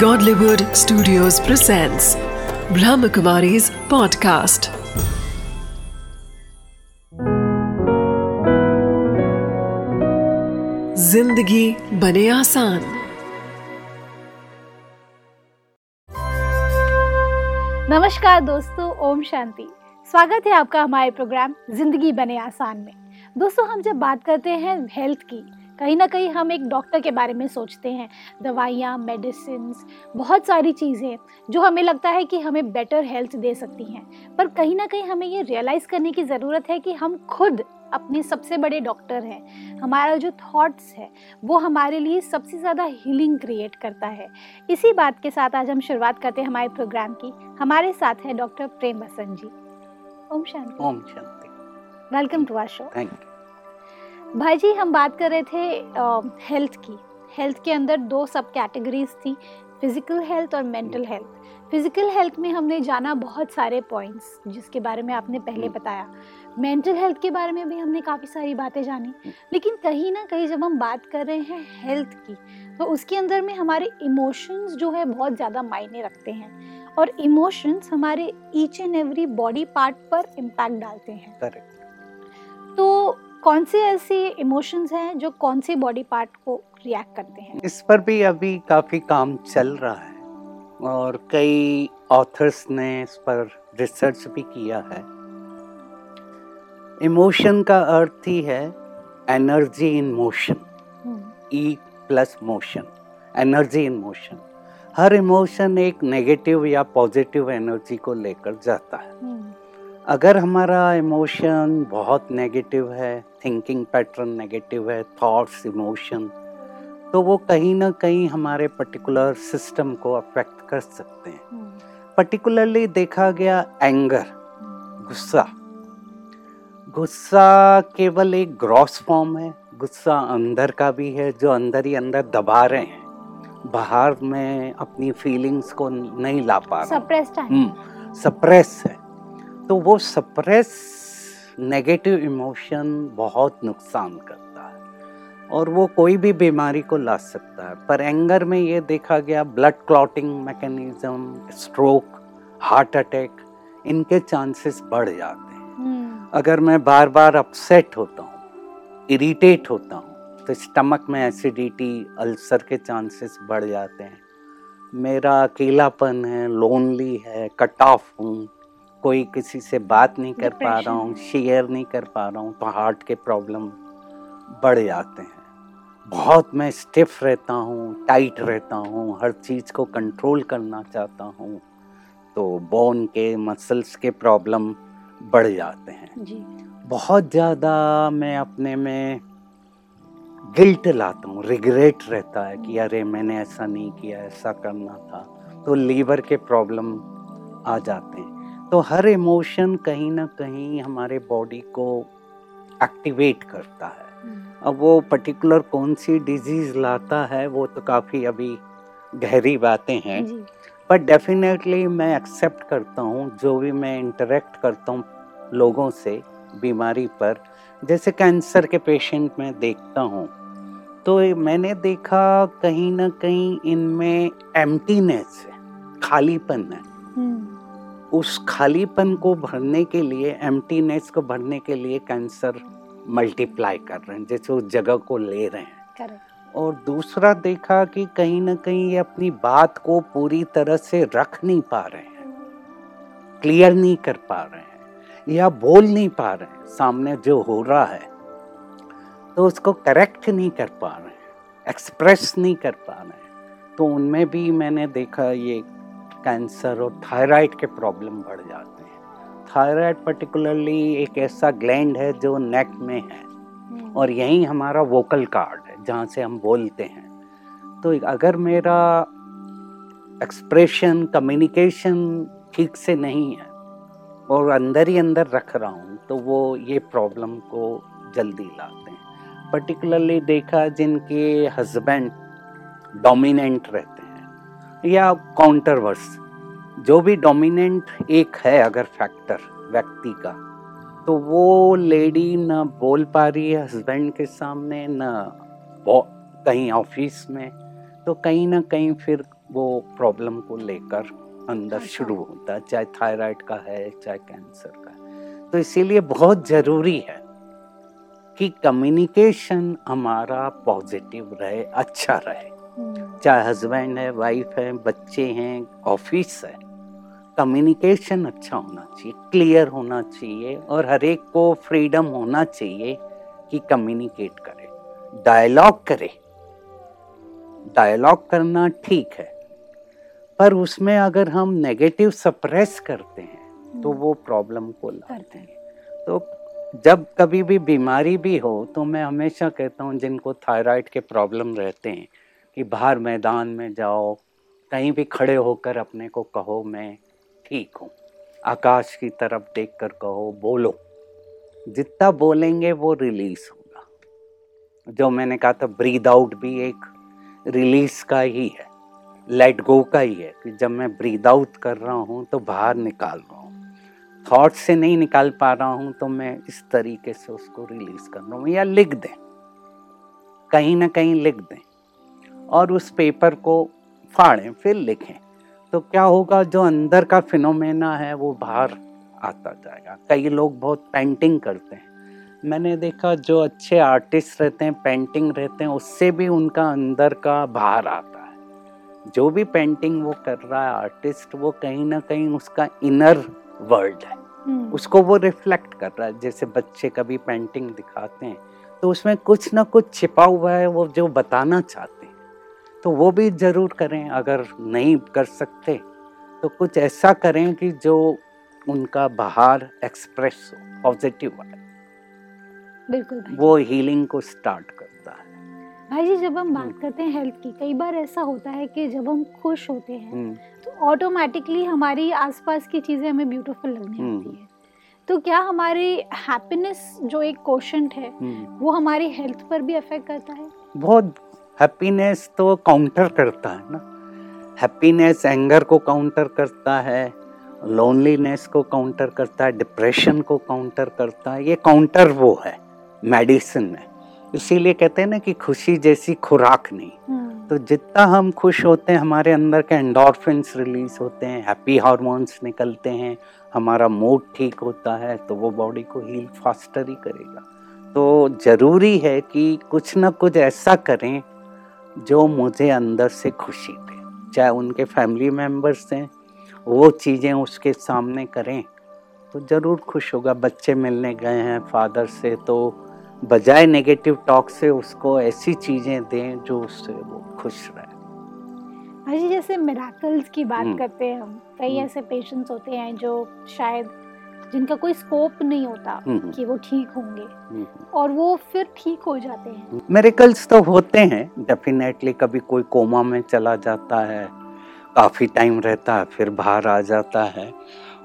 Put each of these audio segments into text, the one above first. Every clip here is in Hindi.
Godlywood Studios presents Brahmakumari's podcast. ज़िंदगी बने आसान नमस्कार दोस्तों, ओम शांति। स्वागत है आपका हमारे प्रोग्राम ज़िंदगी बने आसान में। दोस्तों, हम जब बात करते हैं हेल्थ की कहीं ना कहीं हम एक डॉक्टर के बारे में सोचते हैं दवाइयाँ मेडिसिन बहुत सारी चीज़ें जो हमें लगता है कि हमें बेटर हेल्थ दे सकती हैं। पर कहीं ना कहीं हमें ये रियलाइज़ करने की ज़रूरत है कि हम खुद अपने सबसे बड़े डॉक्टर हैं। हमारा जो थॉट्स है वो हमारे लिए सबसे ज़्यादा हीलिंग क्रिएट करता है। इसी बात के साथ आज हम शुरुआत करते हैं हमारे प्रोग्राम की। हमारे साथ है डॉक्टर प्रेम बसंत जी। ओम शांति। ओम शांति। Welcome to our show thank you भाई जी हम बात कर रहे थे हेल्थ की। हेल्थ के अंदर दो सब कैटेगरीज थी फ़िज़िकल हेल्थ और मेंटल हेल्थ फ़िज़िकल हेल्थ में हमने जाना बहुत सारे पॉइंट्स जिसके बारे में आपने पहले बताया। मेंटल हेल्थ के बारे में भी हमने काफ़ी सारी बातें जानी। लेकिन कहीं ना कहीं जब हम बात कर रहे हैं हेल्थ की तो उसके अंदर में हमारे इमोशंस जो है बहुत ज़्यादा मायने रखते हैं। और इमोशंस हमारे each and every body part पर इम्पैक्ट डालते हैं। करेक्ट तो कौन से ऐसी इमोशंस हैं जो कौन से बॉडी पार्ट को रिएक्ट करते हैं? इस पर भी अभी काफ़ी काम चल रहा है और कई ऑथर्स ने इस पर रिसर्च भी किया है। इमोशन का अर्थ ही है energy in motion E plus motion energy in motion her emotion एक नेगेटिव या पॉजिटिव एनर्जी को लेकर जाता है। हम्म, अगर हमारा इमोशन बहुत नेगेटिव है थिंकिंग पैटर्न नेगेटिव है थॉट्स इमोशन तो वो कहीं ना कहीं हमारे पर्टिकुलर सिस्टम को अफेक्ट कर सकते हैं। हम्म, पर्टिकुलरली देखा गया एंगर हम्म, गुस्सा। गुस्सा केवल एक ग्रॉस फॉर्म है गुस्सा अंदर का भी है जो अंदर ही अंदर दबा रहे हैं। बाहर में अपनी फीलिंग्स को नहीं ला पा रहे। सप्रेस्ड है। हम्म सप्रेस है। तो वो सप्रेस नेगेटिव इमोशन बहुत नुकसान करता है। और वो कोई भी बीमारी को ला सकता है। पर एंगर में ये देखा गया blood clotting mechanism stroke heart attack इनके चांसेस बढ़ जाते हैं। हम्म, अगर मैं बार बार अपसेट होता हूँ इरीटेट होता हूँ तो स्टमक में एसिडिटी अल्सर के चांसेस बढ़ जाते हैं। मेरा अकेलापन है लोनली है कट ऑफ़ हूँ कोई किसी से बात नहीं कर पा रहा हूँ शेयर नहीं कर पा रहा हूँ तो हार्ट के प्रॉब्लम बढ़ जाते हैं। बहुत मैं स्टिफ रहता हूँ टाइट रहता हूँ हर चीज़ को कंट्रोल करना चाहता हूँ तो बोन के मसल्स के प्रॉब्लम बढ़ जाते हैं। जी। बहुत ज़्यादा मैं अपने में गिल्ट लाता हूँ रिग्रेट रहता है कि अरे मैंने ऐसा नहीं किया ऐसा करना था तो लीवर के प्रॉब्लम आ जाते हैं। तो हर इमोशन कहीं ना कहीं हमारे बॉडी को एक्टिवेट करता है। हम्म, अब वो पर्टिकुलर कौन सी डिज़ीज़ लाता है वो तो काफ़ी अभी गहरी बातें हैं। बट डेफिनेटली मैं एक्सेप्ट करता हूँ जो भी मैं इंटरेक्ट करता हूँ लोगों से बीमारी पर जैसे कैंसर के पेशेंट में देखता हूँ तो मैंने देखा कहीं ना कहीं इनमें एम्प्टीनेस है खालीपन है। हम्म, उस खालीपन को भरने के लिए एम्प्टीनेस को भरने के लिए कैंसर मल्टीप्लाई कर रहे हैं जैसे उस जगह को ले रहे हैं। और दूसरा देखा कि कहीं ना कहीं ये अपनी बात को पूरी तरह से रख नहीं पा रहे हैं। क्लियर नहीं कर पा रहे हैं या बोल नहीं पा रहे हैं सामने जो हो रहा है तो उसको करेक्ट नहीं कर पा रहे हैं एक्सप्रेस नहीं कर पा रहे हैं। तो उनमें भी मैंने देखा ये कैंसर और थायराइड के प्रॉब्लम बढ़ जाते हैं। थायराइड पर्टिकुलरली एक ऐसा ग्लैंड है जो नेक में है। हम्म, और यही हमारा वोकल कार्ड है जहाँ से हम बोलते हैं। तो अगर मेरा एक्सप्रेशन कम्युनिकेशन ठीक से नहीं है और अंदर ही अंदर रख रहा हूँ तो वो ये प्रॉब्लम को जल्दी लाते हैं। पर्टिकुलरली देखा जिनके हस्बैंड डोमिनेंट रहते या काउंटरवर्स जो भी डोमिनेंट एक है अगर फैक्टर व्यक्ति का तो वो लेडी ना बोल पा रही है हस्बैंड के सामने न कहीं ऑफ़िस में तो कहीं ना कहीं फिर वो प्रॉब्लम को लेकर अंदर अच्छा। शुरू होता है चाहे थायराइड का है चाहे कैंसर का है तो इसीलिए बहुत ज़रूरी है कि कम्युनिकेशन हमारा पॉजिटिव रहे अच्छा रहे चाहे हस्बैंड है वाइफ है बच्चे हैं ऑफ़िस है कम्युनिकेशन अच्छा होना चाहिए क्लियर होना चाहिए और हर एक को फ्रीडम होना चाहिए कि कम्युनिकेट करे डायलॉग करे। डायलॉग करना ठीक है पर उसमें अगर हम नेगेटिव सप्रेस करते हैं तो वो प्रॉब्लम को लाते हैं। तो जब कभी भी बीमारी भी हो तो मैं हमेशा कहता हूँ जिनको थायराइड के प्रॉब्लम रहते हैं कि बाहर मैदान में जाओ, कहीं भी खड़े होकर अपने को कहो, मैं ठीक हूँ। आकाश की तरफ़ देखकर कहो, बोलो। जितना बोलेंगे वो रिलीज़ होगा। जो मैंने कहा था ब्रीद आउट भी एक रिलीज़ का ही है। लेट गो का ही है कि जब मैं ब्रीद आउट कर रहा हूँ तो बाहर निकाल रहा हूँ। थॉट से नहीं निकाल पा रहा हूँ तो मैं इस तरीके से उसको रिलीज़ कर रहा हूँ। या लिख दें। कहीं ना कहीं लिख दें। और उस पेपर को फाड़ें फिर लिखें। तो क्या होगा जो अंदर का फिनोमेना है वो बाहर आता जाएगा। कई लोग बहुत पेंटिंग करते हैं। मैंने देखा जो अच्छे आर्टिस्ट रहते हैं पेंटिंग रहते हैं उससे भी उनका अंदर का बाहर आता है। जो भी पेंटिंग वो कर रहा है आर्टिस्ट वो कहीं ना कहीं उसका इनर वर्ल्ड है। हम्म, उसको वो रिफ्लेक्ट कर रहा है। जैसे बच्चे कभी पेंटिंग दिखाते हैं तो उसमें कुछ ना कुछ छिपा हुआ है वो जो बताना चाहते हैं। तो वो भी ज़रूर करें अगर नहीं कर सकते तो कुछ ऐसा करें कि जो उनका बाहर एक्सप्रेस हो पॉजिटिव आए बिल्कुल वो हीलिंग को स्टार्ट करता है भाई जी जब हम बात हम्म। करते हैं हेल्थ की कई बार ऐसा होता है कि जब हम खुश होते हैं हम्म, तो ऑटोमेटिकली हमारी आसपास की चीज़ें हमें ब्यूटीफुल लगने हम्म। लगती है तो क्या हमारी हैप्पीनेस जो एक क्वेश्चन है। वो हमारी हेल्थ पर भी अफेक्ट करता है बहुत हैप्पीनेस तो काउंटर करता है ना। हैप्पीनेस एंगर को काउंटर करता है लोनलीनेस को काउंटर करता है डिप्रेशन को काउंटर करता है ये काउंटर वो है मेडिसिन में इसीलिए कहते हैं ना कि खुशी जैसी खुराक नहीं। हम्म, तो जितना हम खुश होते हैं हमारे अंदर के एंडोर्फिन्स रिलीज़ होते हैं हैप्पी हार्मोन्स निकलते हैं हमारा मूड ठीक होता है तो वो बॉडी को हील फास्टर ही करेगा। तो ज़रूरी है कि कुछ ना कुछ ऐसा करें जो मुझे अंदर से खुशी दे चाहे उनके फैमिली मेंबर्स हैं वो चीज़ें उसके सामने करें तो ज़रूर खुश होगा बच्चे मिलने गए हैं फादर से तो बजाय नेगेटिव टॉक से उसको ऐसी चीज़ें दें जो उससे वो खुश रहे भाई जी जैसे मिराकल्स की बात हम्म। करते हैं हम कई हम्म। ऐसे पेशेंट्स होते हैं जो शायद जिनका कोई स्कोप नहीं होता हम्म, कि वो ठीक होंगे। हम्म। और वो फिर ठीक हो जाते हैं। मेरिकल्स तो होते हैं डेफिनेटली कभी कोई कोमा में चला जाता है काफ़ी टाइम रहता है फिर बाहर आ जाता है।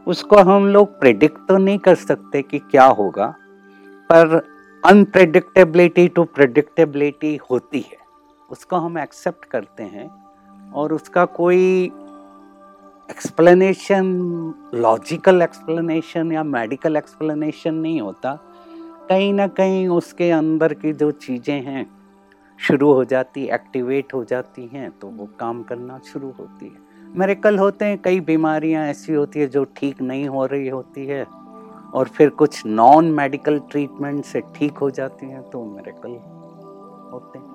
उसको हम लोग प्रिडिक्ट तो नहीं कर सकते कि क्या होगा पर अनप्रेडिक्टेबिलिटी टू प्रेडिक्टेबिलिटी होती है। उसको हम एक्सेप्ट करते हैं और उसका कोई एक्सप्लेनेशन लॉजिकल एक्सप्लेनेशन या मेडिकल एक्सप्लेनेशन नहीं होता। कहीं ना कहीं उसके अंदर की जो चीज़ें हैं शुरू हो जाती एक्टिवेट हो जाती हैं तो वो काम करना शुरू होती है। मेरे कल होते हैं कई बीमारियाँ ऐसी होती है जो ठीक नहीं हो रही होती है और फिर कुछ नॉन मेडिकल ट्रीटमेंट से ठीक हो जाती हैं तो मेरे कल होते हैं।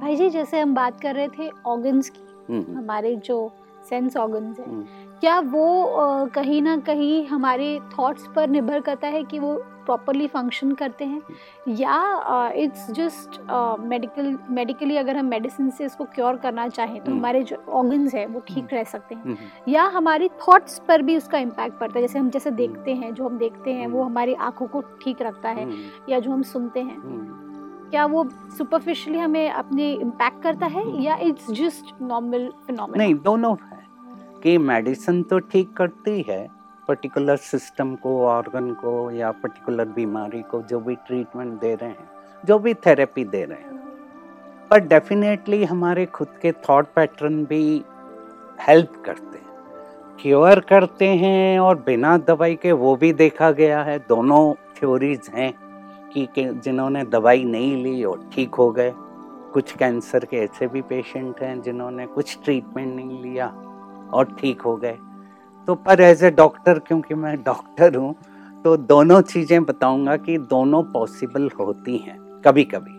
भाई जी जैसे हम बात कर रहे थे ऑर्गन्स की हम्म, हमारे जो सेंस ऑर्गन्स हैं। हम्म। क्या वो कहीं ना कहीं हमारे थॉट्स पर निर्भर करता है कि वो प्रॉपरली फ़ंक्शन करते हैं? या इट्स जस्ट मेडिकल मेडिकली अगर हम मेडिसिन से इसको क्योर करना चाहें तो हम्म। हमारे जो ऑर्गन्स हैं वो ठीक रह सकते हैं। हम्म, या हमारी थॉट्स पर भी उसका इम्पैक्ट पड़ता है। जैसे हम जैसे देखते हैं जो हम देखते हैं वो हम्म। हमारी आँखों को ठीक रखता है हम्म, या जो हम सुनते हैं। हम्म। क्या वो सुपरफिशियली हमें अपने इम्पैक्ट करता है हम्म। या इट्स जस्ट नॉर्मल फिनोमेना नहीं दोनों है। कि मेडिसिन तो ठीक करती है पर्टिकुलर सिस्टम को ऑर्गन को या पर्टिकुलर बीमारी को जो भी ट्रीटमेंट दे रहे हैं जो भी थेरेपी दे रहे हैं। पर डेफिनेटली हमारे खुद के थॉट पैटर्न भी हेल्प करते हैं। क्योर करते हैं और बिना दवाई के वो भी देखा गया है दोनों थ्योरीज हैं। कि जिन्होंने दवाई नहीं ली और ठीक हो गए। कुछ कैंसर के ऐसे भी पेशेंट हैं जिन्होंने कुछ ट्रीटमेंट नहीं लिया और ठीक हो गए। तो पर एज ए डॉक्टर क्योंकि मैं डॉक्टर हूँ तो दोनों चीज़ें बताऊँगा कि दोनों पॉसिबल होती हैं कभी कभी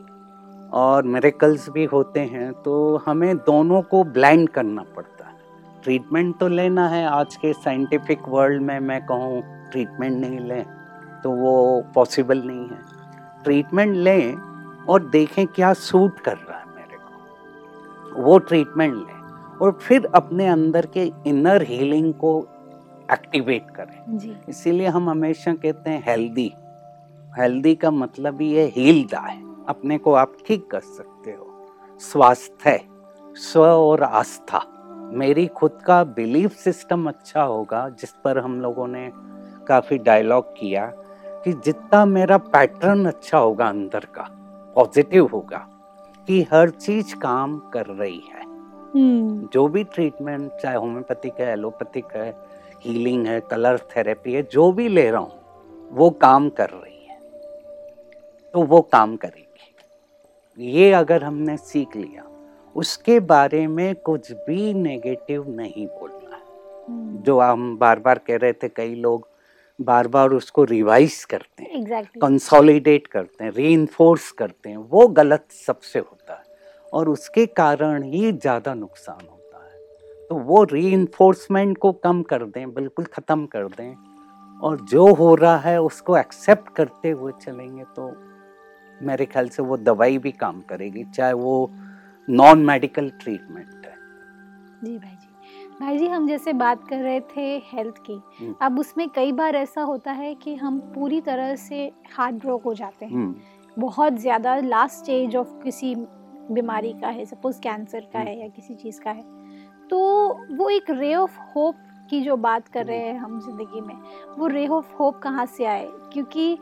और मेरेकल्स भी होते हैं तो हमें दोनों को ब्लाइंड करना पड़ता है। ट्रीटमेंट तो लेना है, आज के साइंटिफिक वर्ल्ड में मैं कहूँ ट्रीटमेंट नहीं लें तो वो पॉसिबल नहीं है। ट्रीटमेंट लें और देखें क्या सूट कर रहा है मेरे को। वो ट्रीटमेंट लें और फिर अपने अंदर के इनर हीलिंग को एक्टिवेट करें। इसीलिए हम हमेशा कहते हैं हेल्दी हेल्दी का मतलब ही है हील्ड है। अपने को आप ठीक कर सकते हो। स्वास्थ्य स्व और आस्था। मेरी खुद का बिलीफ सिस्टम अच्छा होगा जिस पर हम लोगों ने काफ़ी डायलॉग किया। कि जितना मेरा पैटर्न अच्छा होगा अंदर का पॉजिटिव होगा कि हर चीज़ काम कर रही है। हम्म। जो भी ट्रीटमेंट चाहे होम्योपैथिक है एलोपैथिक है हीलिंग है कलर थेरेपी है जो भी ले रहा हूँ वो काम कर रही है। तो वो काम करेगी। ये अगर हमने सीख लिया उसके बारे में कुछ भी नेगेटिव नहीं बोलना। है हम्म, जो हम बार बार कह रहे थे कई लोग बार बार उसको रिवाइज करते हैं एग्जैक्टली कंसोलिडेट करते हैं री करते हैं वो गलत सबसे होता है और उसके कारण ही ज़्यादा नुकसान होता है। तो वो री को कम कर दें बिल्कुल ख़त्म कर दें और जो हो रहा है उसको एक्सेप्ट करते हुए चलेंगे तो मेरे ख्याल से वो दवाई भी काम करेगी चाहे वो नॉन मेडिकल ट्रीटमेंट है। जी भाई। भाई जी हम जैसे बात कर रहे थे हेल्थ की हम्म। अब उसमें कई बार ऐसा होता है कि हम पूरी तरह से हार्ट ब्रोक हो जाते हैं। हम्म, बहुत ज़्यादा लास्ट स्टेज ऑफ़ किसी बीमारी का है सपोज़ कैंसर का है या किसी चीज़ का है। तो वो एक रे ऑफ़ होप की जो बात कर रहे हैं हम ज़िंदगी में वो रे ऑफ़ होप कहाँ से आए? क्योंकि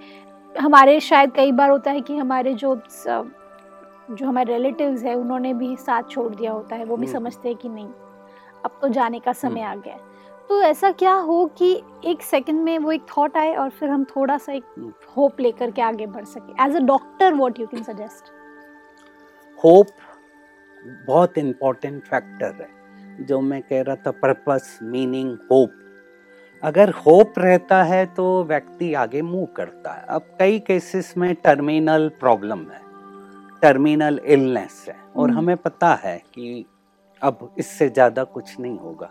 हमारे शायद कई बार होता है कि हमारे जो जो हमारे रिलेटिव्स है उन्होंने भी साथ छोड़ दिया होता है वो भी हम्म। समझते हैं कि नहीं। अब तो जाने का समय हम्म। आ गया तो ऐसा क्या हो कि एक सेकंड में वो एक थॉट आए और फिर हम थोड़ा सा एक। होप लेकर के आगे बढ़ सके as a doctor what you can suggest hope बहुत इम्पोर्टेंट फैक्टर है जो मैं कह रहा था पर्पस मीनिंग होप अगर होप रहता है तो व्यक्ति आगे मूव करता है अब कई केसेस में टर्मिनल प्रॉब्लम है टर्मिनल इलनेस है और हम्म। हमें पता है कि अब इससे ज़्यादा कुछ नहीं होगा।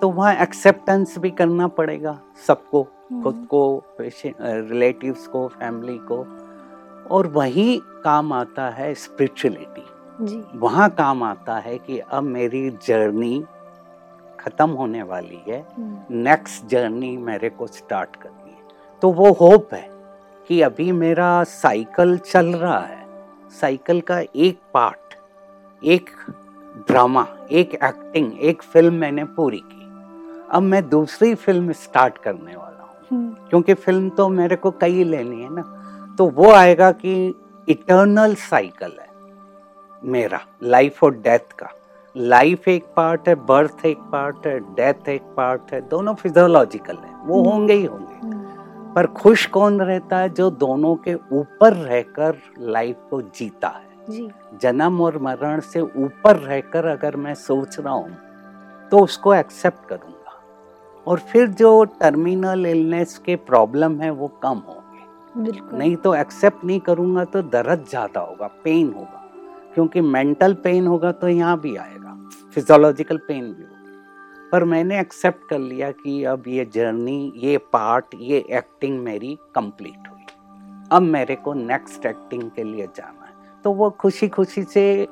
तो वहाँ एक्सेप्टेंस भी करना पड़ेगा सबको खुद को रिलेटिव्स को फैमिली को। और वही काम आता है स्पिरिचुअलिटी वहाँ काम आता है कि अब मेरी जर्नी खत्म होने वाली है। हम्म, नेक्स्ट जर्नी मेरे को स्टार्ट करनी है। तो वो होप है कि अभी मेरा साइकिल चल रहा है। साइकिल का एक पार्ट एक ड्रामा एक एक्टिंग एक फ़िल्म मैंने पूरी की। अब मैं दूसरी फ़िल्म स्टार्ट करने वाला हूँ। हम्म, क्योंकि फ़िल्म तो मेरे को कई लेनी है ना। तो वो आएगा कि इटर्नल साइकिल है मेरा लाइफ और डेथ का। लाइफ एक पार्ट है बर्थ एक पार्ट है डेथ एक पार्ट है दोनों फिजियोलॉजिकल है। वो हम्म। होंगे ही होंगे। हम्म, पर खुश कौन रहता है जो दोनों के ऊपर रहकर लाइफ को जीता है? जी। जन्म और मरण से ऊपर रहकर अगर मैं सोच रहा हूँ तो उसको एक्सेप्ट करूँगा। और फिर जो टर्मिनल इलनेस के प्रॉब्लम है वो कम होंगे। नहीं तो एक्सेप्ट नहीं करूँगा तो दर्द ज़्यादा होगा पेन होगा। क्योंकि मेंटल पेन होगा तो यहाँ भी आएगा। फिजोलॉजिकल पेन भी होगा। पर मैंने एक्सेप्ट कर लिया कि अब ये जर्नी ये पार्ट ये एक्टिंग मेरी कंप्लीट हुई। अब मेरे को नेक्स्ट एक्टिंग के लिए जाना तो वो खुशी खुशी से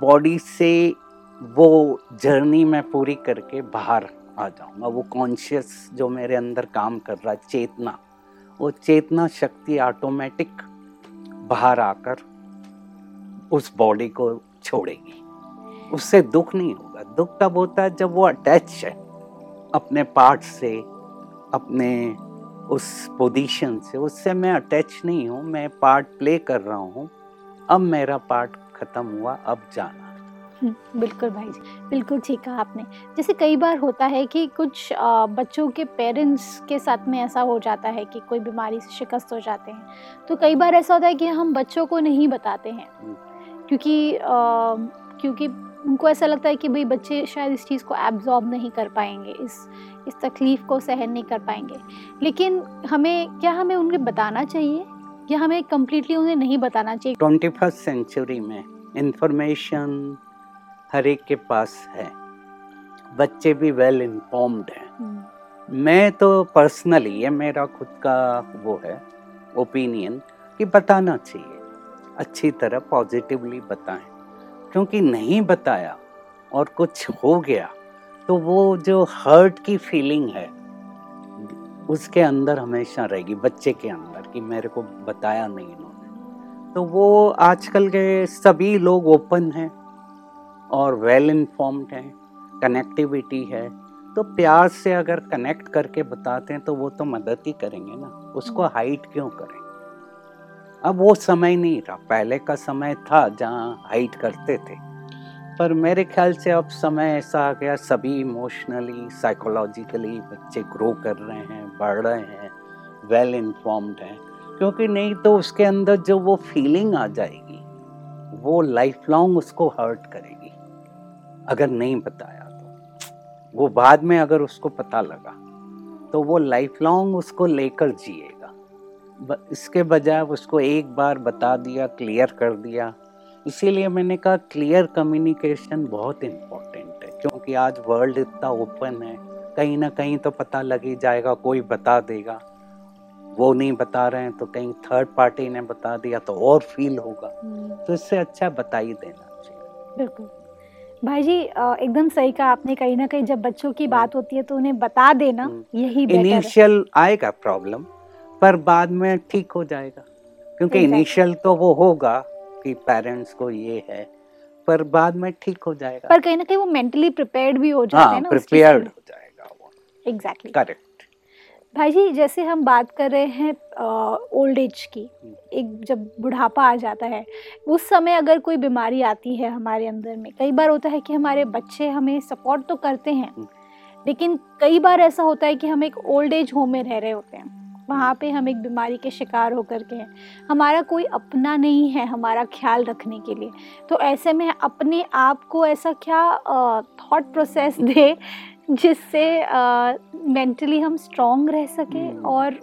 बॉडी से वो जर्नी मैं पूरी करके बाहर आ जाऊँगा। वो कॉन्शियस जो मेरे अंदर काम कर रहा है, चेतना, वो चेतना शक्ति ऑटोमेटिक बाहर आकर उस बॉडी को छोड़ेगी। उससे दुख नहीं होगा। दुख तब होता है जब वो अटैच है, अपने पार्ट से, अपने उस पोजीशन से। उससे मैं अटैच नहीं हूँ, मैं पार्ट प्ले कर रहा हूँ। अब मेरा पार्ट खत्म हुआ अब जाना। हम्म, बिल्कुल भाई जी बिल्कुल ठीक कहा आपने। जैसे कई बार होता है कि कुछ बच्चों के पेरेंट्स के साथ में ऐसा हो जाता है कि कोई बीमारी से शिकस्त हो जाते हैं। तो कई बार ऐसा होता है कि हम बच्चों को नहीं बताते हैं। हम्म। क्योंकि क्योंकि उनको ऐसा लगता है कि भाई बच्चे शायद इस चीज़ को एब्जॉर्ब नहीं कर पाएँगे इस इस तकलीफ़ को सहन नहीं कर पाएँगे। लेकिन हमें क्या हमें उन्हें बताना चाहिए? या हमें कम्प्लीटली उन्हें नहीं बताना चाहिए। ट्वेंटी फ़र्स्ट सेंचुरी में इंफॉर्मेशन हर एक के पास है। बच्चे भी वेल इन्फॉर्म्ड हैं। हम्म, मैं तो पर्सनली ये मेरा खुद का वो है ओपिनियन कि बताना चाहिए। अच्छी तरह पॉजिटिवली बताएँ। क्योंकि नहीं बताया और कुछ हो गया तो वो जो हर्ट की फीलिंग है उसके अंदर हमेशा रहेगी, बच्चे के अंदर कि मेरे को बताया नहीं इन्होंने। तो वो आजकल के सभी लोग ओपन हैं और वेल इन्फॉर्म्ड हैं कनेक्टिविटी है। तो प्यार से अगर कनेक्ट करके बताते हैं तो वो तो मदद ही करेंगे ना। उसको हाइट क्यों करेंगे अब वो समय नहीं रहा। पहले का समय था जहाँ हाइट करते थे। पर मेरे ख्याल से अब समय ऐसा आ गया, सभी इमोशनली साइकोलॉजिकली बच्चे ग्रो कर रहे हैं, बढ़ रहे हैं वेल इन्फॉर्म्ड हैं। क्योंकि नहीं तो उसके अंदर जो वो फीलिंग आ जाएगी, वो लाइफ लॉन्ग उसको हर्ट करेगी। अगर नहीं बताया तो। वो बाद में अगर उसको पता लगा तो वो लाइफ लॉन्ग उसको लेकर जिएगा। इसके बजाय उसको एक बार बता दिया क्लियर कर दिया इसीलिए मैंने कहा क्लियर कम्युनिकेशन बहुत इम्पोर्टेंट है क्योंकि आज वर्ल्ड इतना ओपन है कहीं ना कहीं तो पता लग ही जाएगा कोई बता देगा। वो नहीं बता रहे हैं तो कहीं थर्ड पार्टी ने बता दिया तो और फील होगा। हम्म, तो इससे अच्छा बता ही देना चाहिए। बिल्कुल। भाई जी एकदम सही कहा आपने कहीं ना कहीं जब बच्चों की बात होती है तो उन्हें बता देना हम्म। यही इनिशियल आएगा प्रॉब्लम पर बाद में ठीक हो जाएगा क्योंकि इनिशियल तो वो होगा कि पेरेंट्स को ये है पर बाद में ठीक हो जाएगा। पर कहीं ना कहीं वो मेंटली प्रिपेयर्ड भी हो जाते हाँ हैं ना प्रिपेयर्ड हो जाएगा वो। एग्जैक्टली करेक्ट भाई जी जैसे हम बात कर रहे हैं ओल्ड एज की हम्म। एक जब बुढ़ापा आ जाता है उस समय अगर कोई बीमारी आती है हमारे अंदर में कई बार होता है कि हमारे बच्चे हमें सपोर्ट तो करते हैं हम्म। लेकिन कई बार ऐसा होता है कि हम एक ओल्ड एज होम में रह रहे होते हैं। वहाँ पे हम एक बीमारी के शिकार होकर के हैं। हमारा कोई अपना नहीं है हमारा ख्याल रखने के लिए। तो ऐसे में अपने आप को ऐसा क्या थॉट प्रोसेस दे जिससे मेंटली हम स्ट्रॉन्ग रह सके हम्म। और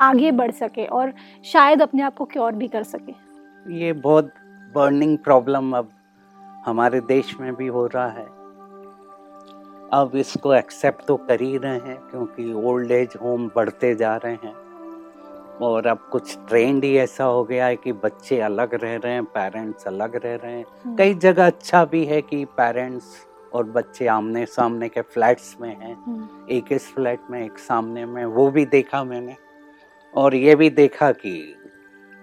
आगे बढ़ सके और शायद अपने आप को क्योर भी कर सके। ये बहुत बर्निंग प्रॉब्लम अब हमारे देश में भी हो रहा है। अब इसको एक्सेप्ट तो कर ही रहे हैं क्योंकि ओल्ड एज होम बढ़ते जा रहे हैं। और अब कुछ ट्रेंड ही ऐसा हो गया है कि बच्चे अलग रह रहे हैं पेरेंट्स अलग रह रहे हैं। कई जगह अच्छा भी है कि पेरेंट्स और बच्चे आमने सामने के फ्लैट्स में हैं हम्म, एक इस फ्लैट में एक सामने में वो भी देखा मैंने। और ये भी देखा कि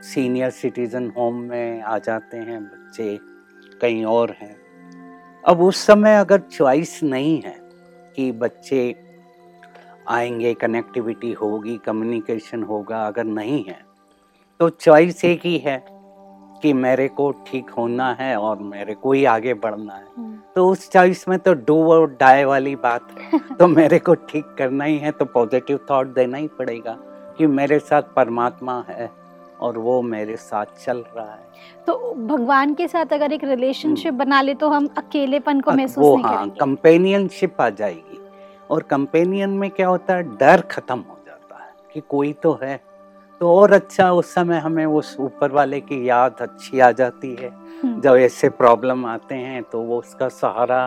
सीनियर सिटीजन होम में आ जाते हैं बच्चे कहीं और हैं। अब उस समय अगर चॉइस नहीं है कि बच्चे आएँगे कनेक्टिविटी होगी कम्युनिकेशन होगा अगर नहीं है तो चॉइस एक ही है कि मेरे को ठीक होना है और मेरे को ही आगे बढ़ना है। हम्म, तो उस चॉइस में तो डू और डाई वाली बात है। तो मेरे को ठीक करना ही है तो पॉजिटिव थॉट देना ही पड़ेगा कि मेरे साथ परमात्मा है और वो मेरे साथ चल रहा है। तो भगवान के साथ अगर एक रिलेशनशिप बना ले तो हम अकेलेपन को महसूस वो नहीं हाँ कंपेनियनशिप आ जाएगी। और कंपेनियन में क्या होता है? डर खत्म हो जाता है कि कोई तो है। तो और अच्छा उस समय हमें उस ऊपर वाले की याद अच्छी आ जाती है। हम्म, जब ऐसे प्रॉब्लम आते हैं तो वो उसका सहारा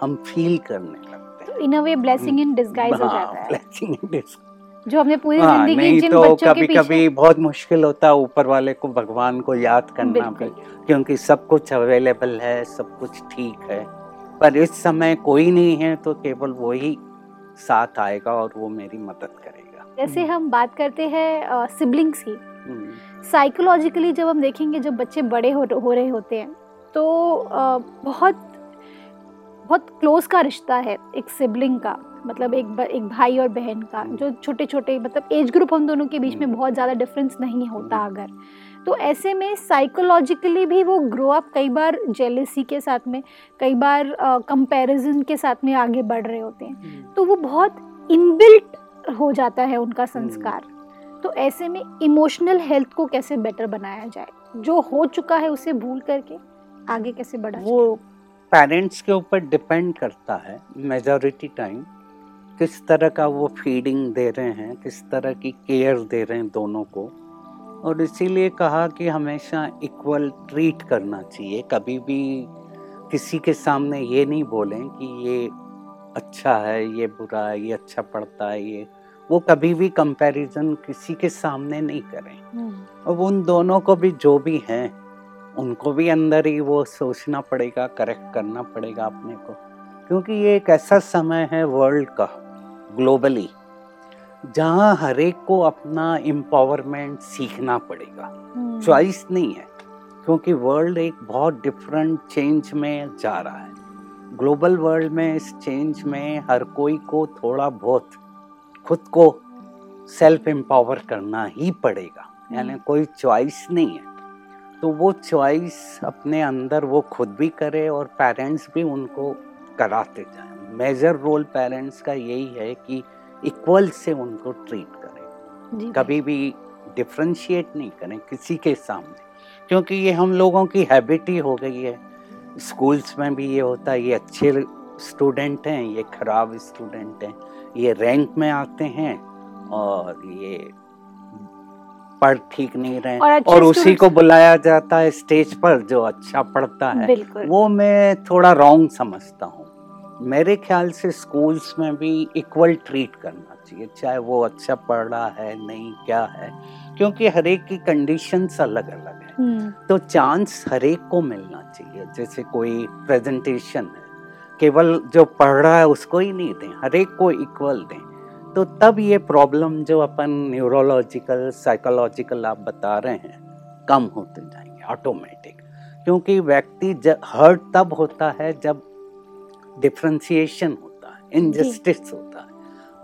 हम फील करने लगते हैं। तो इन अ वे ब्लेसिंग इन डिस्गाइज हो हाँ, जाता है। blessing in disguise। जो हमने पूरी हाँ, ज़िंदगी जिन तो बच्चों कभी के पीछे कभी बहुत मुश्किल होता है ऊपर वाले को भगवान को याद करना भी क्योंकि सब कुछ अवेलेबल है सब कुछ ठीक है। पर इस समय कोई नहीं है तो केवल वो ही साथ आएगा और वो मेरी मदद करेगा। जैसे हम बात करते हैं सिबलिंग्स की। हम्म, साइकोलॉजिकली जब हम देखेंगे जब बच्चे बड़े हो, हो रहे होते हैं तो अ, बहुत बहुत क्लोज का रिश्ता है एक सिबलिंग का मतलब एक एक भाई और बहन का जो छोटे छोटे मतलब एज ग्रुप हम दोनों के बीच में हम्म। बहुत ज़्यादा डिफरेंस नहीं होता अगर। तो ऐसे में साइकोलॉजिकली भी वो ग्रो अप कई बार जेलेसी के साथ में कई बार कंपैरिजन के साथ में आगे बढ़ रहे होते हैं। हम्म, तो वो बहुत इनबिल्ट हो जाता है उनका संस्कार। तो ऐसे में इमोशनल हेल्थ को कैसे बेटर बनाया जाए? जो हो चुका है उसे भूल करके आगे कैसे बढ़ा वो पेरेंट्स के ऊपर डिपेंड करता है मेजॉरिटी टाइम किस तरह का वो फीडिंग दे रहे हैं किस तरह की केयर दे रहे हैं दोनों को। और इसीलिए कहा कि हमेशा इक्वल ट्रीट करना चाहिए। कभी भी किसी के सामने ये नहीं बोलें कि ये अच्छा है ये बुरा है ये अच्छा पढ़ता है ये। वो कभी भी कंपैरिजन किसी के सामने नहीं करें। हम्म, अब उन दोनों को भी जो भी हैं उनको भी अंदर ही वो सोचना पड़ेगा करेक्ट करना पड़ेगा अपने को। क्योंकि ये एक ऐसा समय है वर्ल्ड का ग्लोबली जहाँ हर एक को अपना एम्पावरमेंट सीखना पड़ेगा। हम्म, चॉइस नहीं है क्योंकि वर्ल्ड एक बहुत डिफरेंट चेंज में जा रहा है। ग्लोबल वर्ल्ड में इस चेंज में हर कोई को थोड़ा बहुत खुद को सेल्फ एम्पावर करना ही पड़ेगा। यानी हम्म। कोई चॉइस नहीं है। तो वो चॉइस अपने अंदर वो खुद भी करे और पेरेंट्स भी उनको कराते जाएँ। मेजर रोल पेरेंट्स का यही है कि इक्वल से उनको ट्रीट करें। कभी भी डिफ्रेंशिएट नहीं करें किसी के सामने क्योंकि ये हम लोगों की हैबिट ही हो गई है। स्कूल्स में भी ये होता है ये अच्छे स्टूडेंट हैं ये खराब स्टूडेंट हैं ये रैंक में आते हैं और ये पढ़ ठीक नहीं रहे और और उसी को बुलाया जाता है स्टेज पर जो अच्छा पढ़ता है वो मैं थोड़ा रॉन्ग समझता हूँ। मेरे ख्याल से स्कूल्स में भी इक्वल ट्रीट करना चाहिए चाहे वो अच्छा पढ़ रहा है नहीं क्या है क्योंकि हर एक की कंडीशंस अलग अलग है तो चांस हर एक को मिलना चाहिए जैसे कोई प्रेजेंटेशन है केवल जो पढ़ रहा है उसको ही नहीं दें हर एक को इक्वल दें। तो तब ये प्रॉब्लम जो अपन न्यूरोलॉजिकल साइकोलॉजिकल आप बता रहे हैं कम होते जाएँगे ऑटोमेटिक क्योंकि व्यक्ति जब हर्ट तब होता है जब डिफ्रेंसिएशन होता है इनजस्टिस होता है।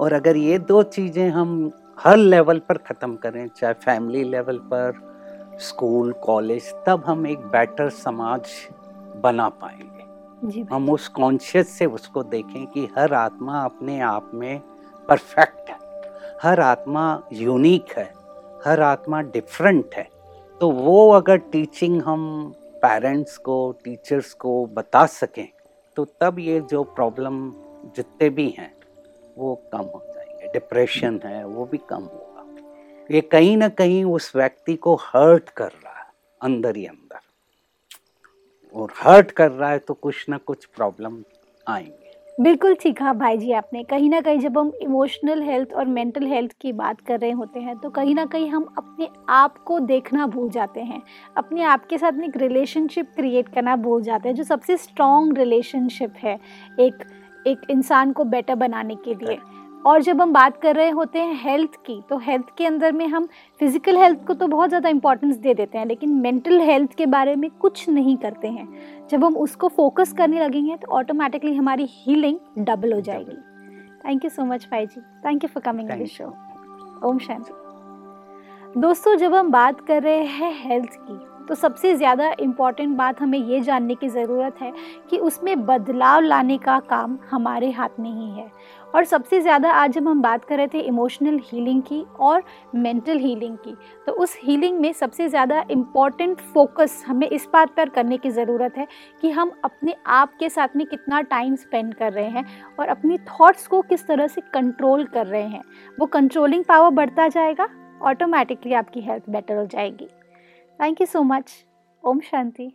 और अगर ये दो चीज़ें हम हर लेवल पर ख़त्म करें चाहे फैमिली लेवल पर स्कूल कॉलेज तब हम एक बेटर समाज बना पाएँगे। हम उस कॉन्शियस से उसको देखें कि हर आत्मा अपने आप में परफेक्ट है। हर आत्मा यूनिक है, हर आत्मा डिफरेंट है। तो वो अगर टीचिंग हम पेरेंट्स को टीचर्स को बता सकें तो तब ये जो प्रॉब्लम जितने भी हैं, वो कम हो जाएँगे। डिप्रेशन है, वो भी कम होगा। ये कहीं ना कहीं उस व्यक्ति को हर्ट कर रहा है, अंदर ही अंदर। और हर्ट कर रहा है तो कुछ ना कुछ प्रॉब्लम आएँगे। बिल्कुल ठीक हाँ भाई जी आपने। कहीं ना कहीं जब हम इमोशनल हेल्थ और मेंटल हेल्थ की बात कर रहे होते हैं तो कहीं ना कहीं हम अपने आप को देखना भूल जाते हैं। अपने आप के साथ में एक रिलेशनशिप क्रिएट करना भूल जाते हैं, जो सबसे स्ट्रॉन्ग रिलेशनशिप है एक एक इंसान को बेटर बनाने के लिए। और जब हम बात कर रहे होते हैं हेल्थ की तो हेल्थ के अंदर में हम फ़िज़िकल हेल्थ को तो बहुत ज़्यादा इंपॉर्टेंस दे देते हैं लेकिन मेंटल हेल्थ के बारे में कुछ नहीं करते हैं। जब हम उसको फोकस करने लगेंगे तो ऑटोमेटिकली हमारी हीलिंग डबल हो जाएगी। थैंक यू सो मच भाई जी thank you for coming Thank show ओम शांति दोस्तों जब हम बात कर रहे हैं हेल्थ की तो सबसे ज़्यादा इंपॉर्टेंट बात हमें ये जानने की ज़रूरत है कि उसमें बदलाव लाने का काम हमारे हाथ में ही है। और सबसे ज़्यादा आज जब हम बात कर रहे थे इमोशनल हीलिंग की और मेंटल हीलिंग की तो उस हीलिंग में सबसे ज़्यादा इंपॉर्टेंट फोकस हमें इस बात पर करने की ज़रूरत है कि हम अपने आप के साथ में कितना टाइम स्पेंड कर रहे हैं और अपनी थॉट्स को किस तरह से कंट्रोल कर रहे हैं। वो कंट्रोलिंग पावर बढ़ता जाएगा ऑटोमेटिकली आपकी हेल्थ बेटर हो जाएगी। थैंक यू सो मच ओम शांति।